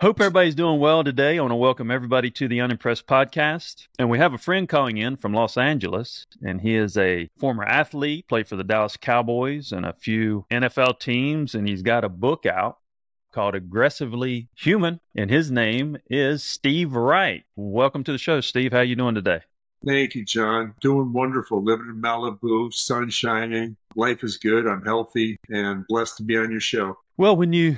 Hope everybody's doing well today. I want to welcome everybody to the Unimpressed podcast. And we have a friend calling in from Los Angeles, and he is a former athlete, played for the Dallas Cowboys and a few NFL teams, and he's got a book out called Aggressively Human, and his name is Steve Wright. Welcome to the show, Steve. How are you doing today? Thank you, John. Doing wonderful. Living in Malibu, sun shining. Life is good. I'm healthy and blessed to be on your show. Well, when you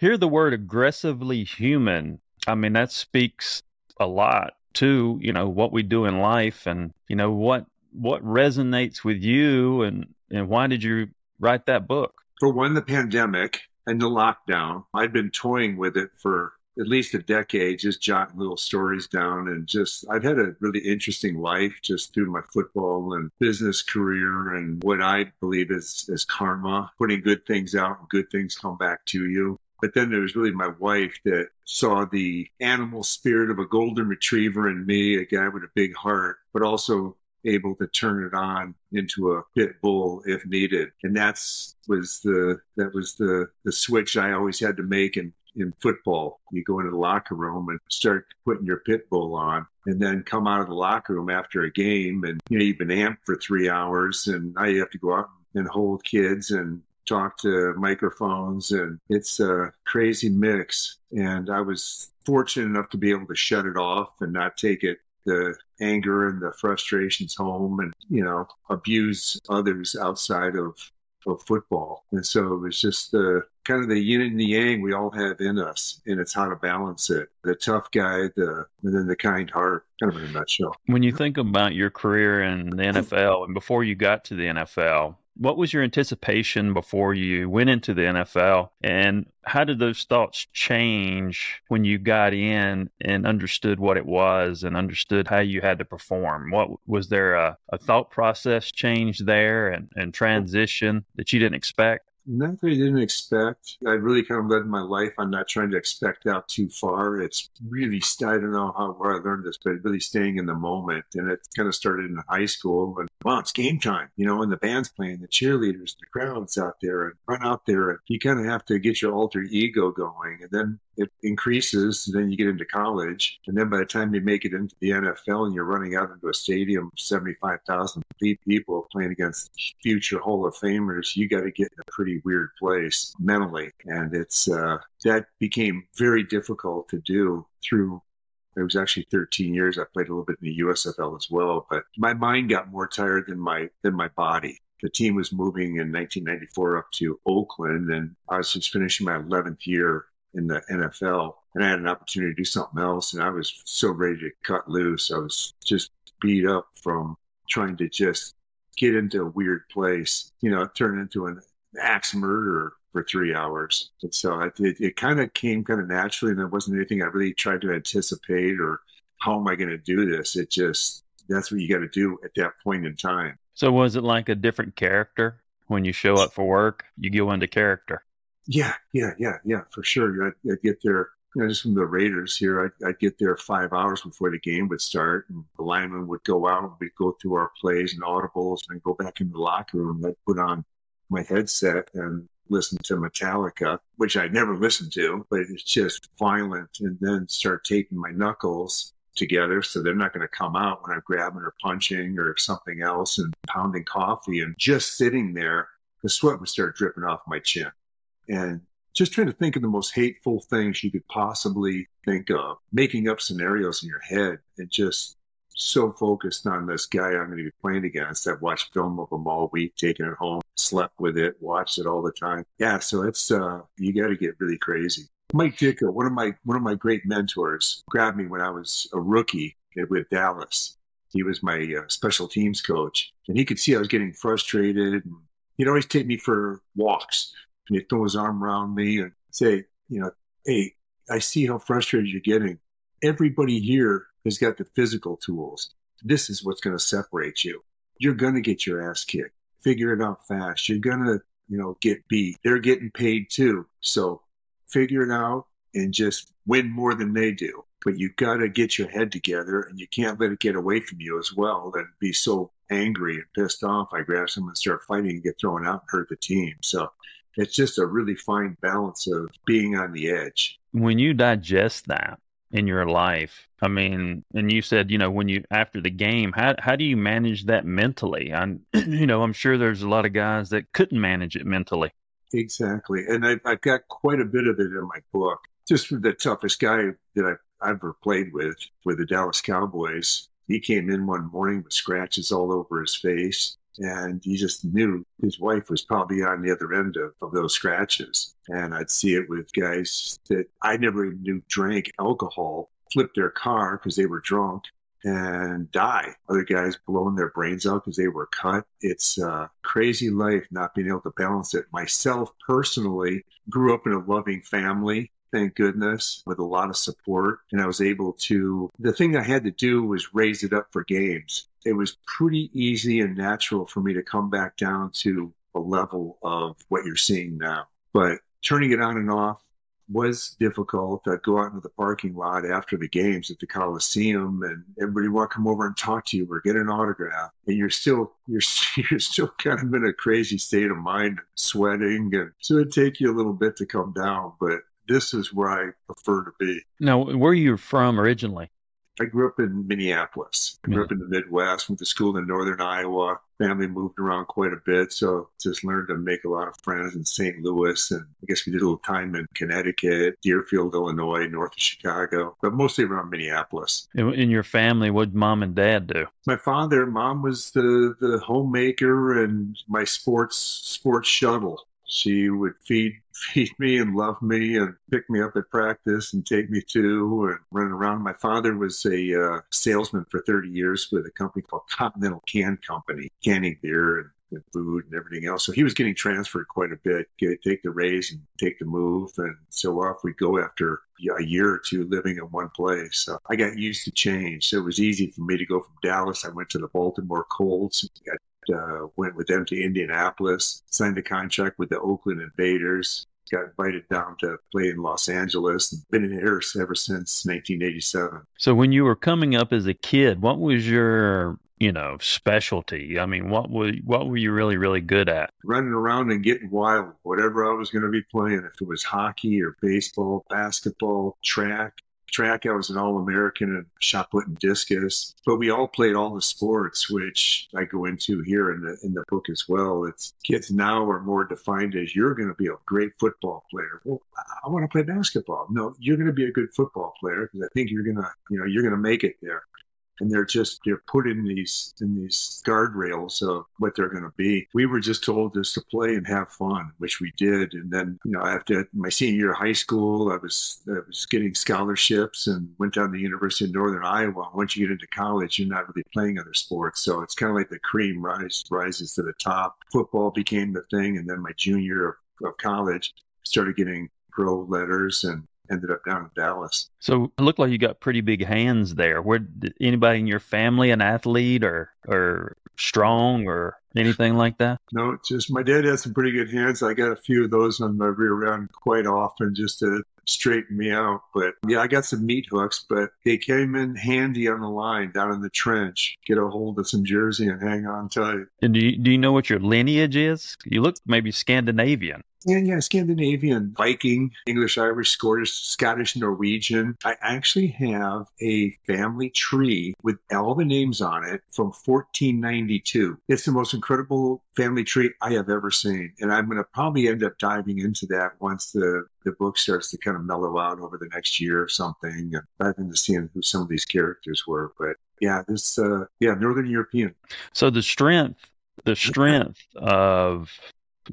hear the word aggressively human, I mean, that speaks a lot to, you know, what we do in life and, you know, what what resonates with you and and why did you write that book? For one, the pandemic and the lockdown. I'd been toying with it for at least a decade, just jotting little stories down. And just, I've had a really interesting life just through my football and business career and what I believe is, is karma, putting good things out good things come back to you. But then there was really my wife that saw the animal spirit of a golden retriever in me, a guy with a big heart, but also able to turn it on into a pit bull if needed. And that's was the that was the the switch I always had to make in in football. You go into the locker room and start putting your pit bull on and then come out of the locker room after a game and you know you've been amped for three hours and now you have to go out and hold kids and talk to microphones and it's a crazy mix and i was fortunate enough to be able to shut it off and not take it the anger and the frustrations home and, you know, abuse others outside of, of football. And so it was just the kind of the yin and the yang we all have in us, and it's how to balance it. The tough guy, the and then the kind heart, kind of in a nutshell. When you think about your career in the NFL and before you got to the NFL, what was your anticipation before you went into the NFL? And how did those thoughts change when you got in and understood what it was and understood how you had to perform? What was there a, a thought process change there and, and transition that you didn't expect? Not that I didn't expect. I really kind of led my life on not trying to expect out too far. It's really, I don't know how where I learned this, but really staying in the moment. And it kind of started in high school. And wow, it's game time, you know, and the band's playing, the cheerleaders, the crowds out there, and run out there. And you kind of have to get your alter ego going. And then it increases. Then you get into college, and then by the time you make it into the NFL and you're running out into a stadium, of seventy-five thousand people playing against future Hall of Famers, you got to get in a pretty weird place mentally, and it's uh, that became very difficult to do through it was actually 13 years. I played a little bit in the USFL as well, but my mind got more tired than my than my body. The team was moving in 1994 up to Oakland, and I was just finishing my 11th year in the NFL. And I had an opportunity to do something else. And I was so ready to cut loose. I was just beat up from trying to just get into a weird place, you know, turn into an axe murderer for three hours. And so it, it, it kind of came kind of naturally. And there wasn't anything I really tried to anticipate or how am I going to do this? It just, that's what you got to do at that point in time. So was it like a different character when you show up for work? You go into character. Yeah, yeah, yeah, yeah, for sure. I'd, I'd get there, you know, just from the Raiders here, I'd, I'd, get there five hours before the game would start, and the linemen would go out, and we'd go through our plays and audibles, and I'd go back in the locker room. I'd put on my headset and listen to Metallica, which I never listened to, but it's just violent, and then start taping my knuckles together. So they're not going to come out when I'm grabbing or punching or something else and pounding coffee and just sitting there, the sweat would start dripping off my chin. And just trying to think of the most hateful things you could possibly think of, making up scenarios in your head and just so focused on this guy I'm going to be playing against. I've watched film of him all week, taken it home, slept with it, watched it all the time. Yeah, so it's uh, you got to get really crazy. Mike Ditka, one of my one of my great mentors, grabbed me when I was a rookie with Dallas. He was my uh, special teams coach, and he could see I was getting frustrated. And he'd always take me for walks and he'd throw his arm around me and say, you know, hey, I see how frustrated you're getting. Everybody here has got the physical tools. This is what's going to separate you. You're going to get your ass kicked. Figure it out fast. You're going to, you know, get beat. They're getting paid too. So figure it out and just win more than they do. But you've got to get your head together and you can't let it get away from you as well and be so angry and pissed off. I grab someone and start fighting and get thrown out and hurt the team. So it's just a really fine balance of being on the edge. When you digest that in your life, I mean, and you said, you know, when you after the game, how how do you manage that mentally? I'm, you know, I'm sure there's a lot of guys that couldn't manage it mentally. Exactly, and I've, I've got quite a bit of it in my book. Just the toughest guy that I've ever played with, with the Dallas Cowboys, he came in one morning with scratches all over his face and you just knew his wife was probably on the other end of, of those scratches. And I'd see it with guys that I never even knew drank alcohol, flip their car because they were drunk and die. Other guys blowing their brains out because they were cut. It's a crazy life not being able to balance it. Myself personally grew up in a loving family thank goodness, with a lot of support. And I was able to, the thing I had to do was raise it up for games. It was pretty easy and natural for me to come back down to a level of what you're seeing now. But turning it on and off was difficult. I'd go out into the parking lot after the games at the Coliseum, and everybody to come over and talk to you or get an autograph. And you're still you're you're still kind of in a crazy state of mind, sweating, and so it'd take you a little bit to come down. But this is where I prefer to be. Now, where are you from originally? I grew up in Minneapolis. I grew up in the Midwest, went to school in northern Iowa. Family moved around quite a bit, so just learned to make a lot of friends in St. Louis. And I guess we did a little time in Connecticut, Deerfield, Illinois, north of Chicago, but mostly around Minneapolis. In your family, what did mom and dad do? My father, mom was the, the homemaker and my sports sports shuttle. She would feed feed me and love me and pick me up at practice and take me to and run around. My father was a uh, salesman for 30 years with a company called Continental Can Company, canning beer and, and food and everything else. So he was getting transferred quite a bit, get, take the raise and take the move. And so off we go after a year or two living in one place. I got used to change. So it was easy for me to go from Dallas. I went to the Baltimore Colts, got uh, went with them to Indianapolis, signed a contract with the Oakland Invaders, got invited down to play in Los Angeles and been in here ever since 1987. So when you were coming up as a kid, what was your you know specialty? I mean, what were what were you really really good at? Running around and getting wild, whatever I was going to be playing. If it was hockey or baseball, basketball, track, track, I was an All American in shot put and discus. But we all played all the sports, which I go into here in the in the book as well. It's kids now are more defined as you're going to be a great football player. Well, I want to play basketball. No, you're going to be a good football player because I think you're gonna you know you're going to make it there and they're just they're put in these in these guardrails of what they're going to be. We were just told just to play and have fun, which we did. And then you know after my senior year of high school, I was I was getting scholarships and went down to the University of Northern Iowa. Once you get into college, you're not really playing other sports, so it's kind of like the cream rise, rises to the top. Football became the thing, and then my junior of, of college started getting pro letters and ended up down in Dallas. So it looked like you got pretty big hands there. Where anybody in your family an athlete or or strong or anything like that? No, just my dad had some pretty good hands. I got a few of those on my rear end quite often just to straighten me out. But yeah, I got some meat hooks, but they came in handy on the line down in the trench. Get a hold of some jersey and hang on tight. And do you, do you know what your lineage is? You look maybe Scandinavian. Yeah, yeah, Scandinavian, Viking, English, Irish, Scottish, Scottish, Norwegian. I actually have a family tree with all the names on it from 1492. It's the most incredible family tree I have ever seen. And I'm going to probably end up diving into that once the, the book starts to kind of mellow out over the next year or something and dive into seeing who some of these characters were. But yeah, this, uh, yeah, Northern European. So the strength, the strength of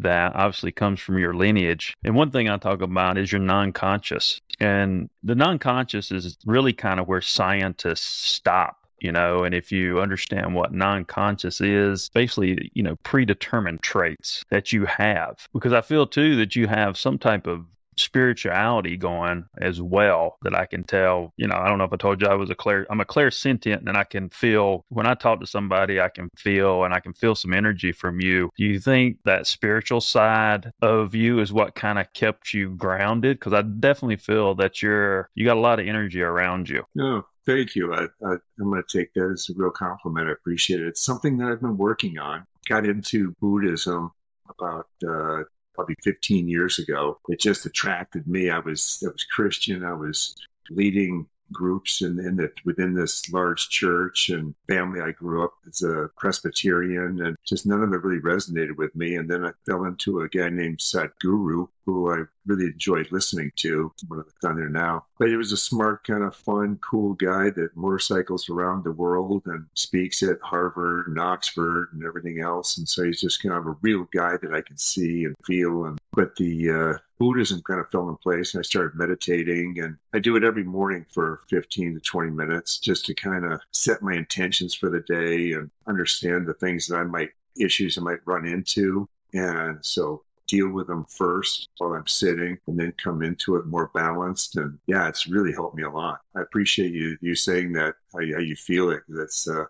that obviously comes from your lineage. And one thing I talk about is your non conscious. And the non conscious is really kind of where scientists stop you know, and if you understand what non conscious is, basically, you know, predetermined traits that you have. Because I feel too that you have some type of spirituality going as well that I can tell. You know, I don't know if I told you I was a clair I'm a clairsentient and I can feel when I talk to somebody, I can feel and I can feel some energy from you. Do you think that spiritual side of you is what kind of kept you grounded? Because I definitely feel that you're you got a lot of energy around you. Yeah. Thank you. I, I, I'm going to take that as a real compliment. I appreciate it. It's something that I've been working on. Got into Buddhism about uh, probably 15 years ago. It just attracted me. I was I was Christian. I was leading groups in, in the, within this large church and family. I grew up as a Presbyterian, and just none of it really resonated with me. And then I fell into a guy named Sadhguru, who I really enjoyed listening to. What I've done there now, but he was a smart, kind of fun, cool guy that motorcycles around the world and speaks at Harvard and Oxford and everything else. And so he's just kind of a real guy that I can see and feel. And but the uh, Buddhism kind of fell in place, and I started meditating, and I do it every morning for 15 to 20 minutes just to kind of set my intentions for the day and understand the things that I might issues I might run into. And so deal with them first while I'm sitting and then come into it more balanced. And yeah, it's really helped me a lot. I appreciate you you saying that how you, how you feel it. That's uh,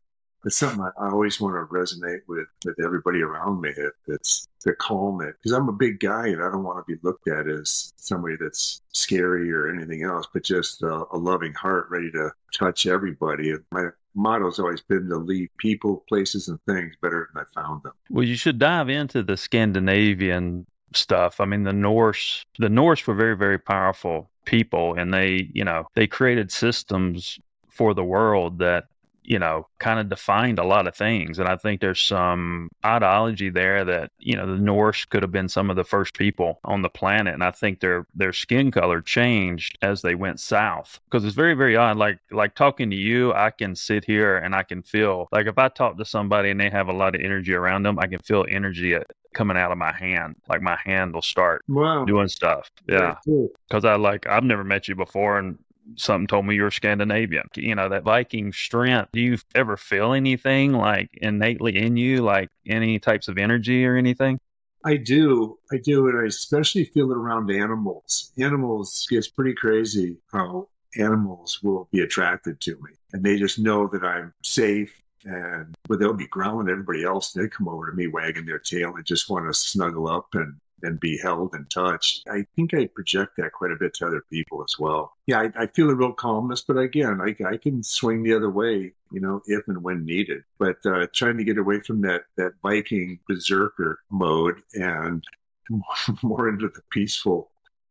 it's something I, always want to resonate with with everybody around me. It, it's to calm it because I'm a big guy and I don't want to be looked at as somebody that's scary or anything else, but just a, a loving heart ready to touch everybody. My motto's always been to leave people, places, and things better than I found them. Well, you should dive into the Scandinavian stuff. I mean, the Norse, the Norse were very, very powerful people, and they, you know, they created systems for the world that you know, kind of defined a lot of things. And I think there's some ideology there that, you know, the Norse could have been some of the first people on the planet. And I think their their skin color changed as they went south. Because it's very, very odd. Like like talking to you, I can sit here and I can feel like if I talk to somebody and they have a lot of energy around them, I can feel energy uh, coming out of my hand. Like my hand will start wow. doing stuff. Yeah. Because I like I've never met you before and something told me you're Scandinavian. You know, that Viking strength. Do you ever feel anything like innately in you, like any types of energy or anything? I do. I do. And I especially feel it around animals. Animals, it's pretty crazy how animals will be attracted to me. And they just know that I'm safe and well, they'll be growling at everybody else. They come over to me wagging their tail and just want to snuggle up and and be held and touched. I think I project that quite a bit to other people as well. Yeah, I, I feel a real calmness, but again, I, I, can swing the other way, you know, if and when needed. But uh, trying to get away from that that Viking berserker mode and more into the peaceful,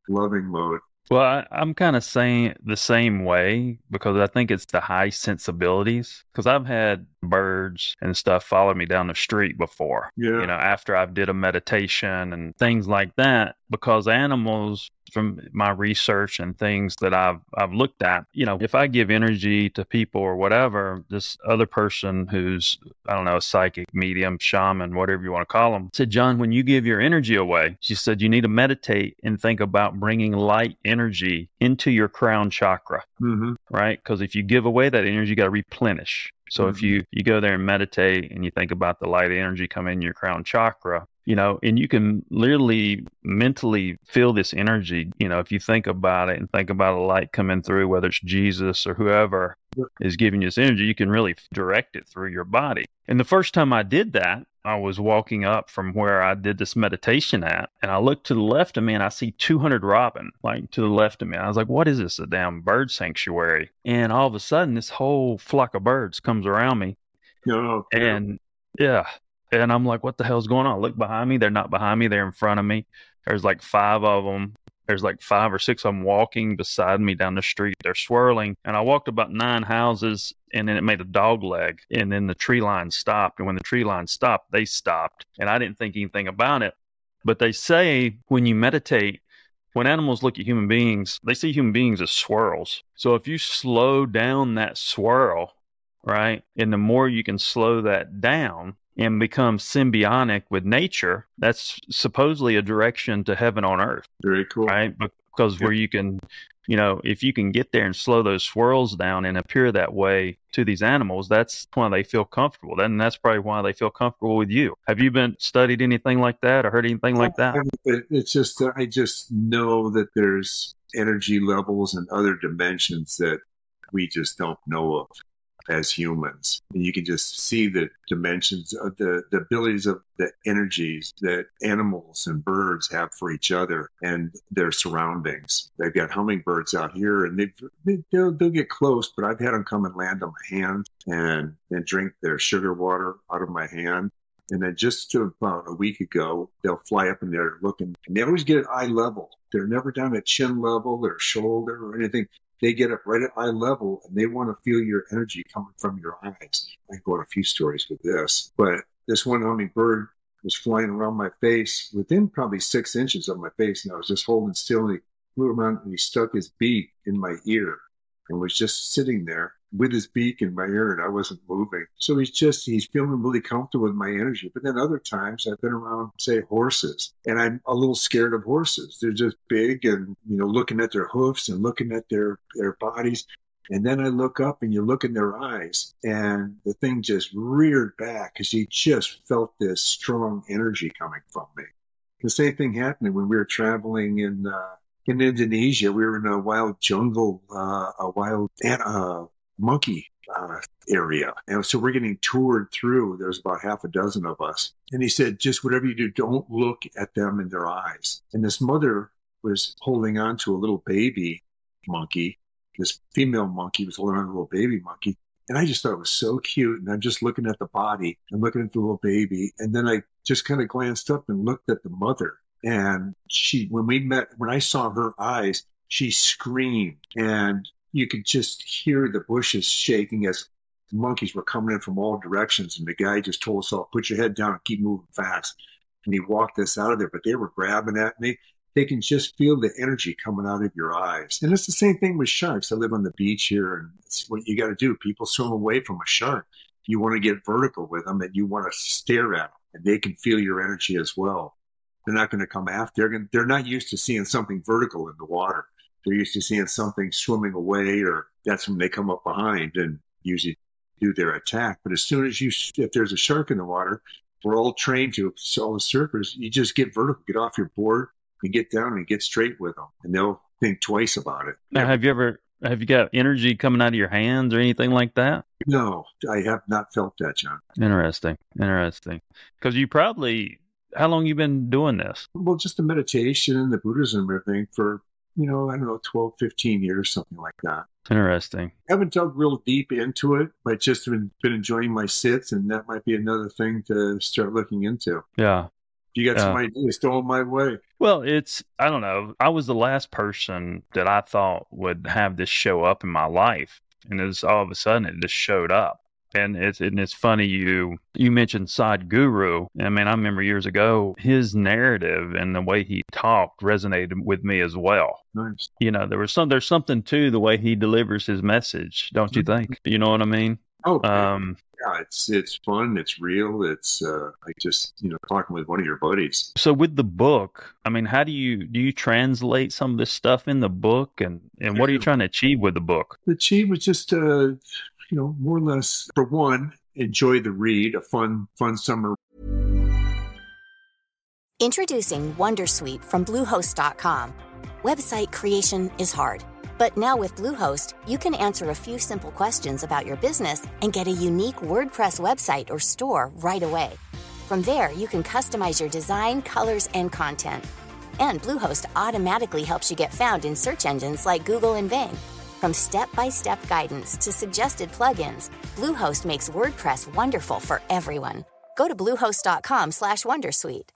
loving mode. Well, I, am kind of saying the same way because I think it's the high sensibilities. Because I've had birds and stuff follow me down the street before. Yeah. You know, after I've did a meditation and things like that. Because animals from my research and things that I've I've looked at, you know, if I give energy to people or whatever, this other person who's I don't know, a psychic, medium, shaman, whatever you want to call them, said, John, when you give your energy away, she said you need to meditate and think about bringing light energy into your crown chakra, mm-hmm. right? Because if you give away that energy, you got to replenish. So mm-hmm. if you you go there and meditate and you think about the light energy coming in your crown chakra, you know, and you can literally mentally feel this energy. You know, if you think about it and think about a light coming through, whether it's Jesus or whoever is giving you this energy, you can really direct it through your body. And the first time I did that, I was walking up from where I did this meditation at, and I looked to the left of me and I see 200 robin, like to the left of me. I was like, what is this, a damn bird sanctuary? And all of a sudden, this whole flock of birds comes around me. Oh, and yeah, and I'm like, what the hell's going on? I look behind me. They're not behind me. They're in front of me. There's like five of them. There's like five or six of them walking beside me down the street. They're swirling. And I walked about nine houses and then it made a dog leg. And then the tree line stopped. And when the tree line stopped, they stopped. And I didn't think anything about it. But they say when you meditate, when animals look at human beings, they see human beings as swirls. So if you slow down that swirl, right, and the more you can slow that down, and become symbiotic with nature, that's supposedly a direction to heaven on earth. Very cool. Right? because where you can you know, if you can get there and slow those swirls down and appear that way to these animals, that's why they feel comfortable. And that's probably why they feel comfortable with you. Have you been studied anything like that or heard anything like that? It's just, I just know that there's energy levels and other dimensions that we just don't know of as humans. And you can just see the dimensions of the, the abilities of the energies that animals and birds have for each other and their surroundings. They've got hummingbirds out here and they, they they'll, they'll get close, but I've had them come and land on my hand and, and drink their sugar water out of my hand. And then just about a week ago, they'll fly up and they're looking, and they always get at eye level. They're never down at chin level or shoulder or anything they get up right at eye level and they want to feel your energy coming from your eyes. I go on a few stories with this, but this one hummingbird was flying around my face within probably six inches of my face, and I was just holding still. And he flew around and he stuck his beak in my ear and was just sitting there with his beak in my ear and I wasn't moving. So he's just, he's feeling really comfortable with my energy. But then other times I've been around, say, horses and I'm a little scared of horses. They're just big and, you know, looking at their hoofs and looking at their, their bodies. And then I look up and you look in their eyes and the thing just reared back because he just felt this strong energy coming from me. The same thing happened when we were traveling in, uh, in Indonesia, we were in a wild jungle, uh, a wild uh, monkey uh, area. And so we're getting toured through. There's about half a dozen of us. And he said, just whatever you do, don't look at them in their eyes. And this mother was holding on to a little baby monkey. This female monkey was holding on to a little baby monkey. And I just thought it was so cute. And I'm just looking at the body and looking at the little baby. And then I just kind of glanced up and looked at the mother. And she, when we met, when I saw her eyes, she screamed and you could just hear the bushes shaking as the monkeys were coming in from all directions. And the guy just told us all, put your head down and keep moving fast. And he walked us out of there, but they were grabbing at me. They can just feel the energy coming out of your eyes. And it's the same thing with sharks. I live on the beach here, and it's what you got to do. People swim away from a shark. You want to get vertical with them and you want to stare at them, and they can feel your energy as well. They're not going to come after. They're, they're not used to seeing something vertical in the water they're used to seeing something swimming away, or that's when they come up behind and usually do their attack. But as soon as you, if there's a shark in the water, we're all trained to, all the surfers, you just get vertical, get off your board and get down and get straight with them, and they'll think twice about it. Now, have you ever have you got energy coming out of your hands or anything like that? No, I have not felt that, John. Interesting, interesting. Because you probably, how long you been doing this? Well, just the meditation and the Buddhism and everything for you know, I don't know, 12, 15 years, something like that. Interesting. I haven't dug real deep into it, but just been, been enjoying my sits, and that might be another thing to start looking into. Yeah. You got yeah. some ideas, throw my way. Well, it's, I don't know. I was the last person that I thought would have this show up in my life. And it's all of a sudden it just showed up and it's and it's funny you you mentioned Sadhguru. I mean, I remember years ago his narrative and the way he talked resonated with me as well. Nice. You know, there was some there's something to the way he delivers his message, don't you mm-hmm. think? You know what I mean? Oh, um, yeah, it's it's fun. It's real. It's uh, like just you know talking with one of your buddies. So with the book, I mean, how do you do you translate some of this stuff in the book, and and what are you trying to achieve with the book? The achieve was just uh, you know, more or less, for one, enjoy the read, a fun, fun summer. Introducing Wondersuite from Bluehost.com. Website creation is hard, but now with Bluehost, you can answer a few simple questions about your business and get a unique WordPress website or store right away. From there, you can customize your design, colors, and content. And Bluehost automatically helps you get found in search engines like Google and Bing. From step-by-step guidance to suggested plugins, Bluehost makes WordPress wonderful for everyone. Go to bluehost.com/wondersuite.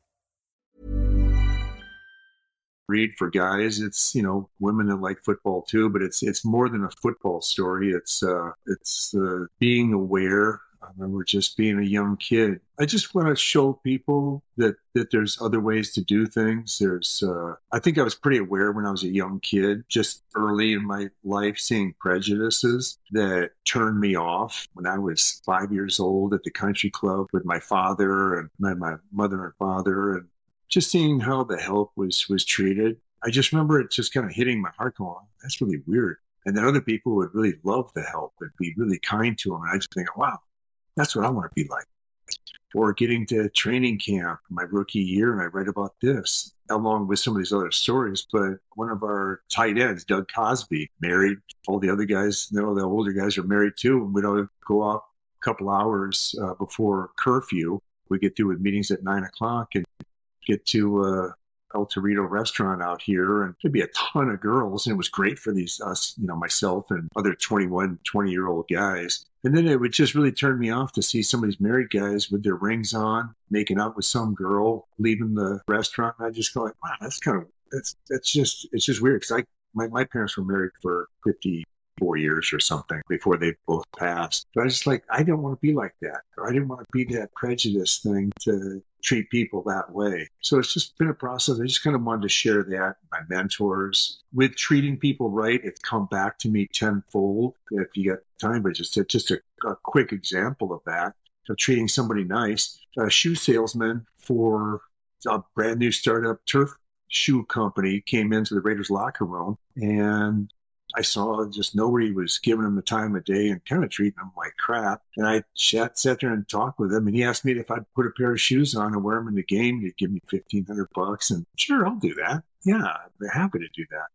Read for guys, it's you know women that like football too, but it's it's more than a football story. It's uh, it's uh, being aware I remember just being a young kid. I just want to show people that that there's other ways to do things. There's, uh, I think I was pretty aware when I was a young kid, just early in my life, seeing prejudices that turned me off. When I was five years old at the country club with my father and my, my mother and father, and just seeing how the help was was treated I just remember it just kind of hitting my heart going, that's really weird. And then other people would really love the help and be really kind to them. And I just think, wow, that's what I want to be like. Or getting to training camp my rookie year, and I read about this along with some of these other stories. But one of our tight ends, Doug Cosbie, married. All the other guys, you know, the older guys are married too. And we don't go out a couple hours uh, before curfew. We get through with meetings at nine o'clock and get to uh, El Torito restaurant out here, and there'd be a ton of girls, and it was great for these us, you know, myself and other 21, 20 year old guys. And then it would just really turn me off to see some of these married guys with their rings on, making out with some girl, leaving the restaurant. And I just go like, wow, that's kind of that's that's just it's just weird because I my, my parents were married for 50 four years or something before they both passed. But I was just like, I don't want to be like that. Or I didn't want to be that prejudice thing to treat people that way. So it's just been a process. I just kind of wanted to share that. My mentors with treating people right, it's come back to me tenfold if you got time, but just, just a, a quick example of that. So treating somebody nice, a shoe salesman for a brand new startup turf shoe company came into the Raiders locker room and I saw just nobody was giving him the time of day and kind of treating him like crap. And I sat, sat there and talked with him, and he asked me if I'd put a pair of shoes on and wear them in the game. He'd give me fifteen hundred bucks, and sure, I'll do that. Yeah, be happy to do that.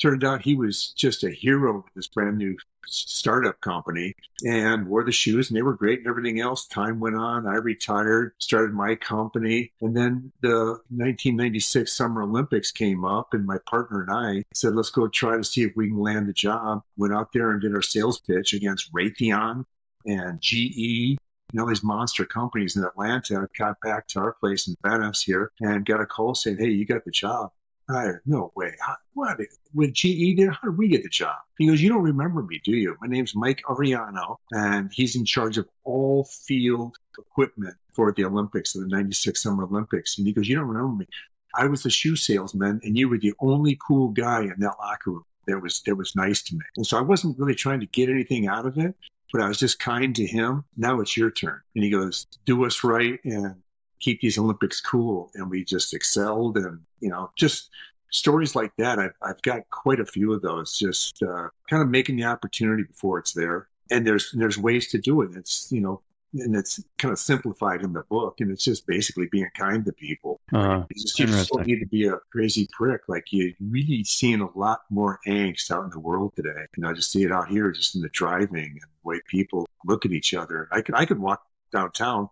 Turned out he was just a hero with this brand new startup company and wore the shoes and they were great and everything else. Time went on. I retired, started my company. And then the 1996 Summer Olympics came up and my partner and I said, let's go try to see if we can land the job. Went out there and did our sales pitch against Raytheon and GE you know, these monster companies in Atlanta got back to our place in Venice here and got a call saying, Hey, you got the job. I, no way. How, what? With GE did, how did we get the job? He goes, You don't remember me, do you? My name's Mike Ariano, and he's in charge of all field equipment for the Olympics, the 96 Summer Olympics. And he goes, You don't remember me. I was the shoe salesman, and you were the only cool guy in that locker room that was that was nice to me. And so I wasn't really trying to get anything out of it, but I was just kind to him. Now it's your turn. And he goes, Do us right and keep these Olympics cool. And we just excelled and, you know, just stories like that. I've, I've got quite a few of those, just uh, kind of making the opportunity before it's there. And there's, there's ways to do it. It's, you know, and it's kind of simplified in the book and it's just basically being kind to people uh, you just, you just don't need to be a crazy prick like you really seeing a lot more angst out in the world today and i just see it out here just in the driving and the way people look at each other i could i could walk downtown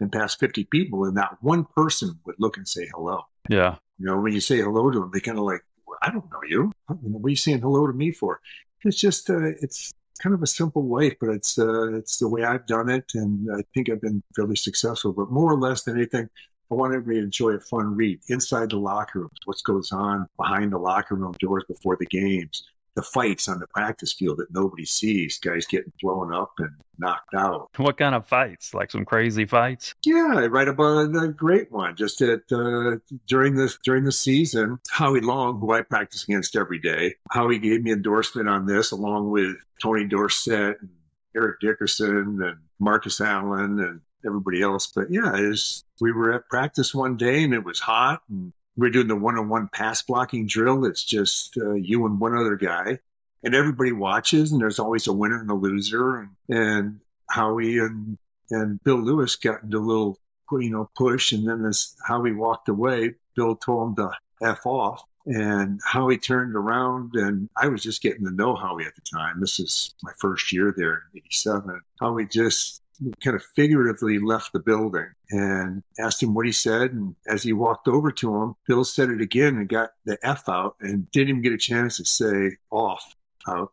and pass 50 people, and not one person would look and say hello. Yeah. You know, when you say hello to them, they kind of like, well, I don't know you. What are you saying hello to me for? It's just, uh, it's kind of a simple life, but it's, uh, it's the way I've done it. And I think I've been fairly successful. But more or less than anything, I want everybody to enjoy a fun read inside the locker rooms, what goes on behind the locker room doors before the games, the fights on the practice field that nobody sees, guys getting blown up and knocked out. What kind of fights? Like some crazy fights? Yeah, I write about a great one just at uh, during this during the season. Howie Long, who I practice against every day, Howie gave me endorsement on this, along with Tony Dorsett and Eric Dickerson and Marcus Allen and everybody else. But yeah, was, we were at practice one day and it was hot and we're doing the one-on-one pass blocking drill. It's just uh, you and one other guy, and everybody watches, and there's always a winner and a loser. And, and Howie and and Bill Lewis got into a little you know push, and then as Howie walked away, Bill told him to f off. And Howie turned around, and I was just getting to know Howie at the time. This is my first year there in '87. Howie just kind of figuratively left the building and asked him what he said. And as he walked over to him, Bill said it again and got the F out and didn't even get a chance to say off out.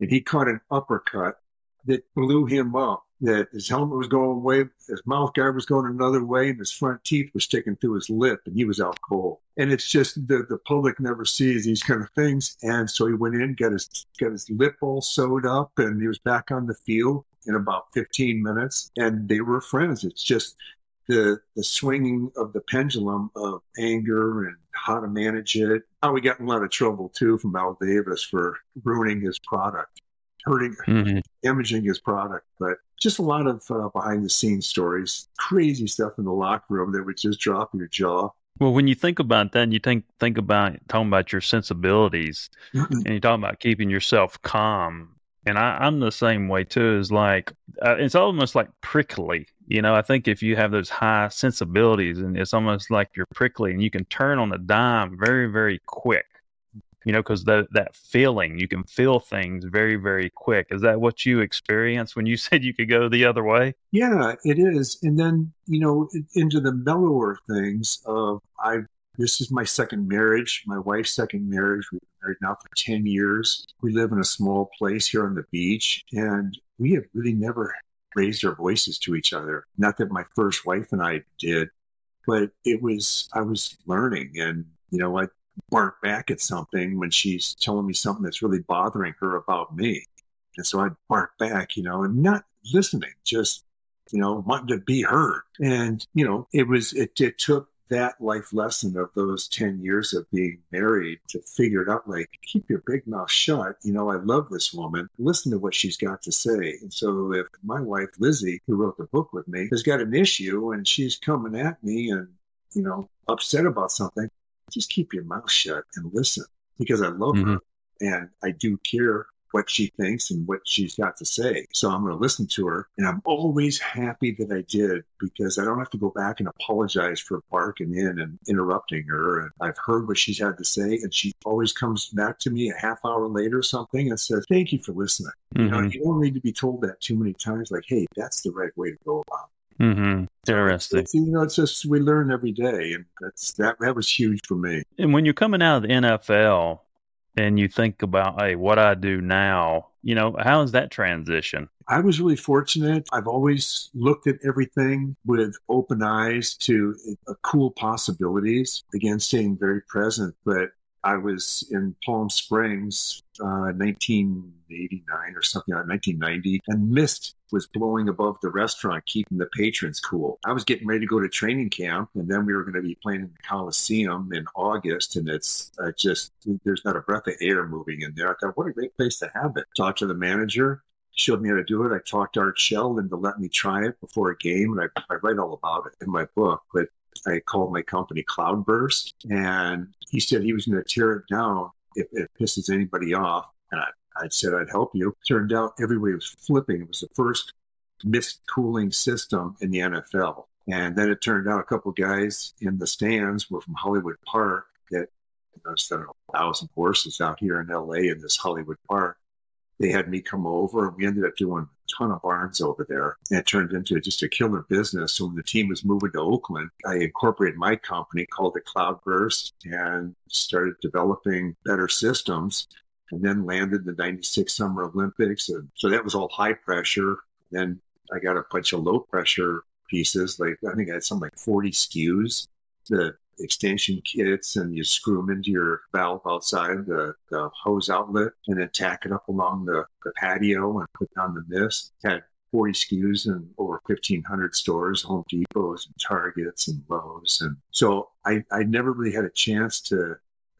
And he caught an uppercut that blew him up. That his helmet was going away, his mouth guard was going another way, and his front teeth were sticking through his lip, and he was out cold. And it's just the, the public never sees these kind of things. And so he went in, got his got his lip all sewed up, and he was back on the field in about 15 minutes, and they were friends. It's just the the swinging of the pendulum of anger and how to manage it. Howie got in a lot of trouble too from Al Davis for ruining his product, hurting, mm-hmm. imaging his product. But just a lot of uh, behind the scenes stories, crazy stuff in the locker room that would just drop your jaw. Well, when you think about that, and you think think about talking about your sensibilities, and you talk about keeping yourself calm. And I, I'm the same way too. Is like uh, it's almost like prickly. You know, I think if you have those high sensibilities, and it's almost like you're prickly, and you can turn on a dime very, very quick you know, because that that feeling, you can feel things very, very quick. Is that what you experienced when you said you could go the other way? Yeah, it is. And then you know, into the mellower things of I. This is my second marriage, my wife's second marriage. Been married now for 10 years. We live in a small place here on the beach, and we have really never raised our voices to each other. Not that my first wife and I did, but it was, I was learning. And, you know, I bark back at something when she's telling me something that's really bothering her about me. And so I'd bark back, you know, and not listening, just, you know, wanting to be heard. And, you know, it was, it, it took that life lesson of those 10 years of being married to figure it out like keep your big mouth shut. You know i love this woman. Listen to what she's got to say. And so if my wife lizzie who wrote the book with me has got an issue and she's coming at me and you know upset about something just keep your mouth shut and listen because I love mm-hmm. her and I do care what she thinks and what she's got to say. So I'm going to listen to her. And I'm always happy that I did because I don't have to go back and apologize for barking in and interrupting her. And I've heard what she's had to say. And she always comes back to me a half hour later or something and says, Thank you for listening. Mm-hmm. You know, mm-hmm. you don't need to be told that too many times, like, Hey, that's the right way to go about it. Mm-hmm. Interesting. It's, you know, it's just we learn every day, and that's that. That was huge for me. And when you're coming out of the NFL, and you think about, hey, what I do now, you know, how is that transition? I was really fortunate. I've always looked at everything with open eyes to uh, cool possibilities. Again, staying very present, but I was in Palm Springs, uh, 1989 or something, like 1990, and mist was blowing above the restaurant, keeping the patrons cool. I was getting ready to go to training camp, and then we were going to be playing in the Coliseum in August, and it's uh, just there's not a breath of air moving in there. I thought, what a great place to have it. Talked to the manager, showed me how to do it. I talked Art Shell into let me try it before a game, and I, I write all about it in my book. But I called my company Cloudburst, and he said he was going to tear it down if it pisses anybody off. And I, I said I'd help you. Turned out everybody was flipping. It was the first mist cooling system in the NFL. And then it turned out a couple guys in the stands were from Hollywood Park that you know, don't know, thousand horses out here in LA in this Hollywood Park they had me come over and we ended up doing a ton of barns over there. And it turned into just a killer business. So when the team was moving to Oakland, I incorporated my company called the Cloudburst and started developing better systems and then landed the 96 Summer Olympics. And so that was all high pressure. Then I got a bunch of low pressure pieces. Like I think I had something like 40 SKUs. The extension kits and you screw them into your valve outside the, the hose outlet and then tack it up along the, the patio and put down the mist. Had 40 SKUs in over 1,500 stores, Home Depots and Targets and Lowe's. And so I, I never really had a chance to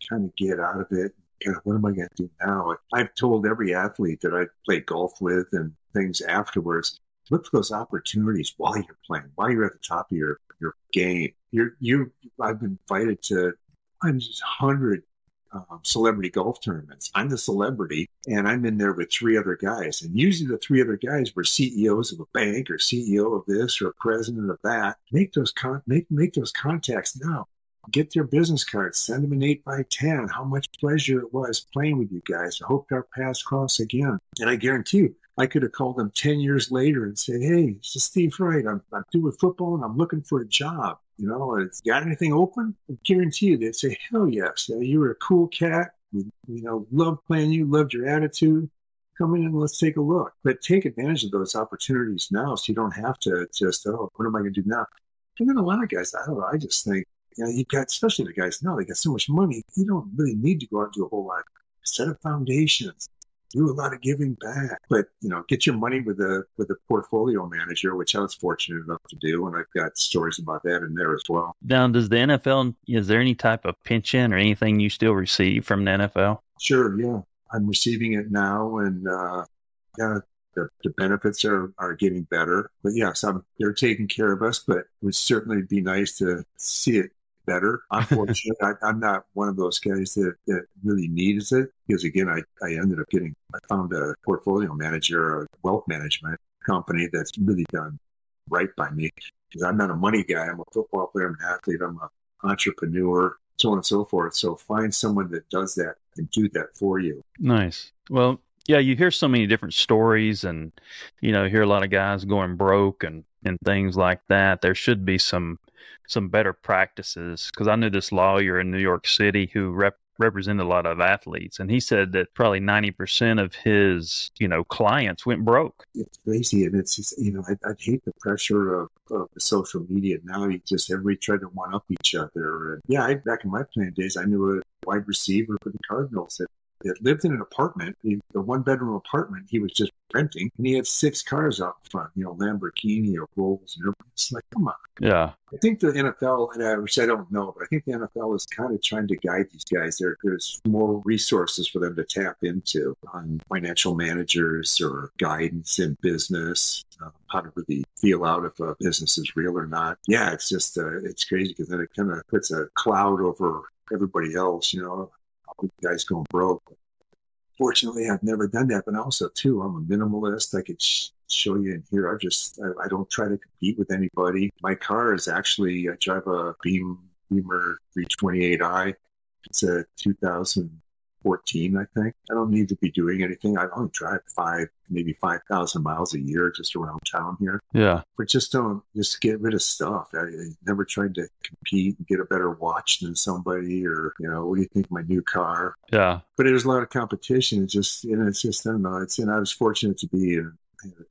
kind of get out of it. Of, what am I going to do now? I've told every athlete that I played golf with and things afterwards, look for those opportunities while you're playing, while you're at the top of your, your game. You're, you, I've been invited to hundred um, celebrity golf tournaments. I'm the celebrity, and I'm in there with three other guys. And usually, the three other guys were CEOs of a bank, or CEO of this, or president of that. Make those con- make make those contacts now. Get their business cards. Send them an eight by ten. How much pleasure it was playing with you guys. I hope our paths cross again. And I guarantee you, I could have called them 10 years later and said, Hey, it's Steve Wright. I'm, I'm doing football and I'm looking for a job. You know, it's got anything open? I guarantee you they'd say, Hell yes. You were a cool cat. We, you know, loved playing you, loved your attitude. Come in and let's take a look. But take advantage of those opportunities now so you don't have to just, oh, what am I going to do now? And then a lot of guys, I don't know, I just think, you know, you've got, especially the guys now, they got so much money, you don't really need to go out and do a whole lot. Set up foundations, do a lot of giving back. But you know, get your money with a with a portfolio manager, which I was fortunate enough to do, and I've got stories about that in there as well. Now, does the NFL is there any type of pension or anything you still receive from the NFL? Sure, yeah, I'm receiving it now, and uh, yeah. The, the benefits are, are getting better, but yes, I'm, they're taking care of us. But it would certainly be nice to see it better. I'm. I, am not one of those guys that, that really needs it because again, I, I ended up getting, I found a portfolio manager, a wealth management company that's really done right by me because I'm not a money guy. I'm a football player, I'm an athlete, I'm an entrepreneur, so on and so forth. So find someone that does that and do that for you. Nice. Well, yeah, you hear so many different stories and you know, hear a lot of guys going broke and and things like that. There should be some some better practices because I knew this lawyer in New York City who rep, represented a lot of athletes, and he said that probably ninety percent of his you know clients went broke. It's crazy, and it's just, you know I, I hate the pressure of, of the social media now. You just everybody trying to one up each other. And yeah, I, back in my playing days, I knew a wide receiver for the Cardinals that that lived in an apartment, a one bedroom apartment he was just renting, and he had six cars out front, you know, Lamborghini or Rolls, and everything. It's like, come on. Yeah. I think the NFL, and I, which I don't know, but I think the NFL is kind of trying to guide these guys. There, there's more resources for them to tap into on financial managers or guidance in business, um, how to really feel out if a business is real or not. Yeah, it's just, uh, it's crazy because then it kind of puts a cloud over everybody else, you know, guys going broke. Fortunately, I've never done that, but also too, I'm a minimalist. I could sh- show you in here. I just I, I, don't try to compete with anybody. My car is actually I drive a Beam Beamer 328i. It's a 2000 14, I think. I don't need to be doing anything. I only drive five, maybe 5,000 miles a year just around town here. Yeah. But just don't, just get rid of stuff. I, I never tried to compete and get a better watch than somebody or, you know, what do you think my new car? Yeah. But there's a lot of competition. It's just, and it's just, I don't know. It's, and I was fortunate to be in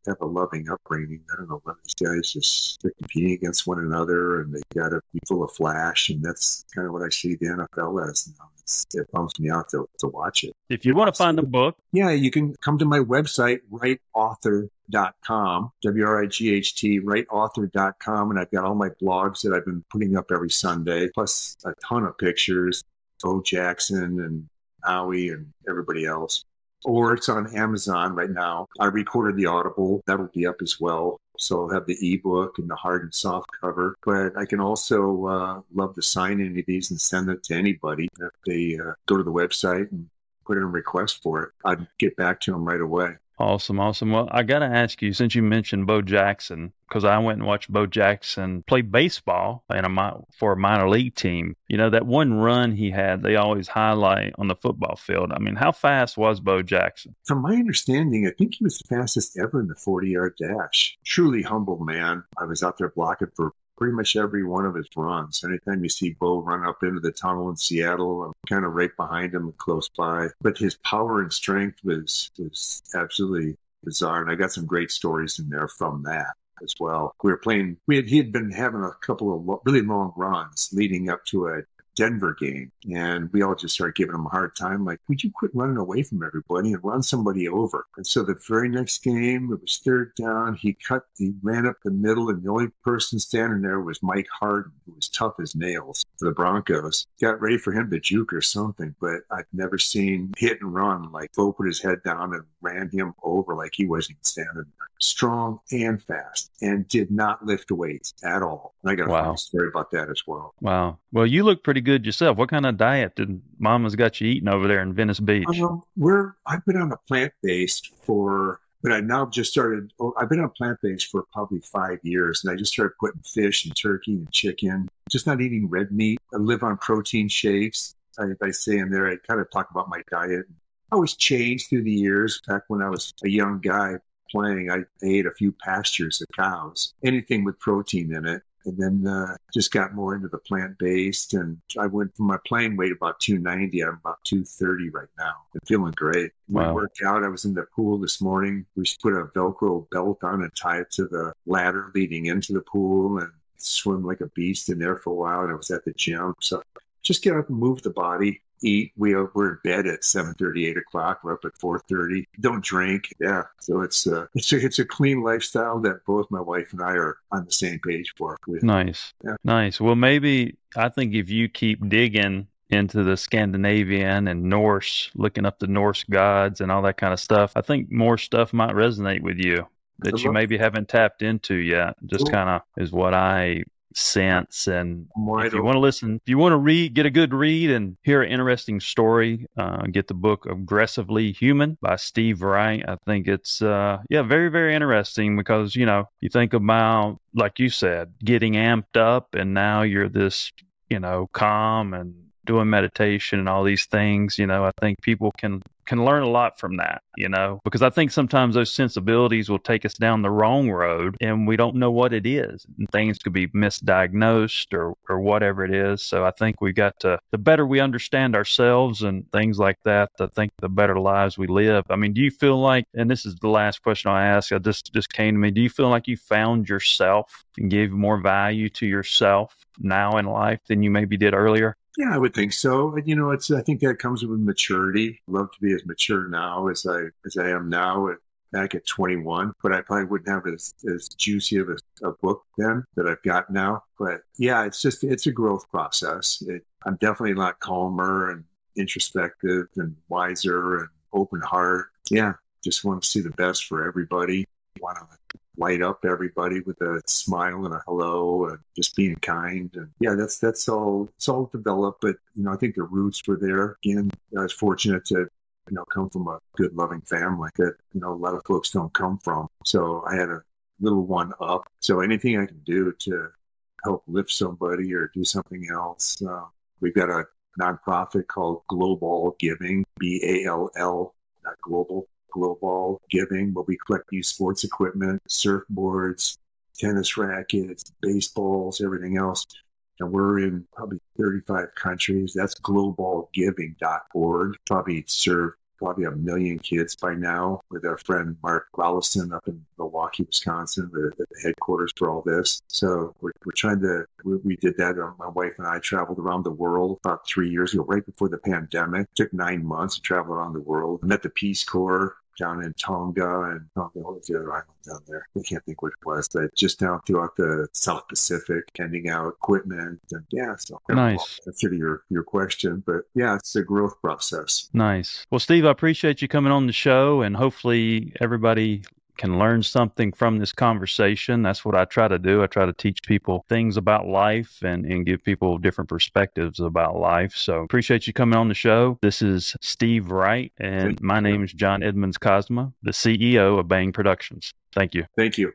have a loving upbringing. I don't know, a lot of these guys just they're competing against one another and they got to be full of flash. And that's kind of what I see the NFL as now. It bumps me out to, to watch it. If you want to find the book, yeah, you can come to my website, wrightauthor.com, W R I G H T, wrightauthor.com. And I've got all my blogs that I've been putting up every Sunday, plus a ton of pictures, Bo Jackson and Howie and everybody else or it's on Amazon right now. I recorded the Audible, that'll be up as well. So I'll have the ebook and the hard and soft cover. But I can also uh, love to sign any of these and send it to anybody if they uh, go to the website and put in a request for it. I'd get back to them right away. Awesome, awesome. Well, I got to ask you, since you mentioned Bo Jackson, because I went and watched Bo Jackson play baseball in a for a minor league team. You know that one run he had, they always highlight on the football field. I mean, how fast was Bo Jackson? From my understanding, I think he was the fastest ever in the forty-yard dash. Truly humble man. I was out there blocking for pretty much every one of his runs. Anytime you see Bo run up into the tunnel in Seattle, I'm kind of right behind him close by. But his power and strength was was absolutely bizarre, and I got some great stories in there from that as well. We were playing. We had he had been having a couple of really long runs leading up to a Denver game. And we all just started giving him a hard time, like, would you quit running away from everybody and run somebody over? And so the very next game, it was third down. He cut, he ran up the middle, and the only person standing there was Mike Harden, who was tough as nails for the Broncos. Got ready for him to juke or something, but I've never seen hit and run like Bo put his head down and ran him over like he wasn't standing there. Strong and fast, and did not lift weights at all. And I got a wow. funny story about that as well. Wow. Well, you look pretty good yourself. What kind of diet did Mama's got you eating over there in Venice Beach? Um, we're I've been on a plant based for, but I now just started. Oh, I've been on plant based for probably five years, and I just started putting fish and turkey and chicken. Just not eating red meat. I live on protein shakes. I, I say in there, I kind of talk about my diet. I always changed through the years. Back when I was a young guy playing, I ate a few pastures of cows, anything with protein in it and then uh, just got more into the plant based. And I went from my playing weight about 290. I'm about 230 right now. I'm feeling great. When wow. I worked out, I was in the pool this morning. We put a Velcro belt on and tie it to the ladder leading into the pool and swim like a beast in there for a while. And I was at the gym. So just get up and move the body eat. We are, we're in bed at 7:30, 8 o'clock. We're up at 4:30. Don't drink. Yeah. So it's uh, it's a, it's a clean lifestyle that both my wife and I are on the same page for. With. Nice. Yeah. Nice. Well, maybe I think if you keep digging into the Scandinavian and Norse, looking up the Norse gods and all that kind of stuff, I think more stuff might resonate with you that you maybe haven't tapped into yet. Just kind of is what I sense. And if you want to listen, if you want to read, get a good read and hear an interesting story, uh, get the book Aggressively Human by Steve Wright. I think it's, uh, yeah, very, very interesting because, you know, you think about, like you said, getting amped up and now you're this, you know, calm and doing meditation and all these things, you know, I think people can can learn a lot from that, you know, because I think sometimes those sensibilities will take us down the wrong road and we don't know what it is. And things could be misdiagnosed or, or whatever it is. So I think we got to, the better we understand ourselves and things like that, I think the better lives we live. I mean, do you feel like, and this is the last question I ask, I just, just came to me, do you feel like you found yourself and gave more value to yourself now in life than you maybe did earlier? Yeah, I would think so. You know, it's I think that comes with maturity. I'd love to be as mature now as I as I am now. Back at 21, but I probably wouldn't have as, as juicy of a, a book then that I've got now. But yeah, it's just it's a growth process. It, I'm definitely a lot calmer and introspective and wiser and open heart. Yeah, just want to see the best for everybody. Want to light up everybody with a smile and a hello and just being kind. And yeah that's that's all it's all developed but you know i think the roots were there. Again i was fortunate to you know come from a good loving family that you know a lot of folks don't come from. So i had a little one up. So anything i can do to help lift somebody or do something else uh, we've got a nonprofit called global giving b-a-l-l not global global giving where we collect used sports equipment, surfboards, tennis rackets, baseballs, everything else. And we're in probably 35 countries. That's globalgiving.org. Probably serve probably a million kids by now with our friend Mark Rollison up in Milwaukee, Wisconsin, the, the headquarters for all this. So we're, we're trying to, we, we did that. Uh, my wife and I traveled around the world about three years ago, right before the pandemic. It took nine months to travel around the world. Met the Peace Corps down in Tonga and Tonga, what was the other island down there? I can't think which it was, but just down throughout the South Pacific, handing out equipment and yeah, so nice. Consider your your question, but yeah, it's a growth process. Nice. Well, Steve, I appreciate you coming on the show, and hopefully everybody can learn something from this conversation. That's what I try to do. I try to teach people things about life and, and give people different perspectives about life. So appreciate you coming on the show. This is Steve Wright, and my name is John Edmonds Cosma, the CEO of Bang Productions. Thank you. Thank you.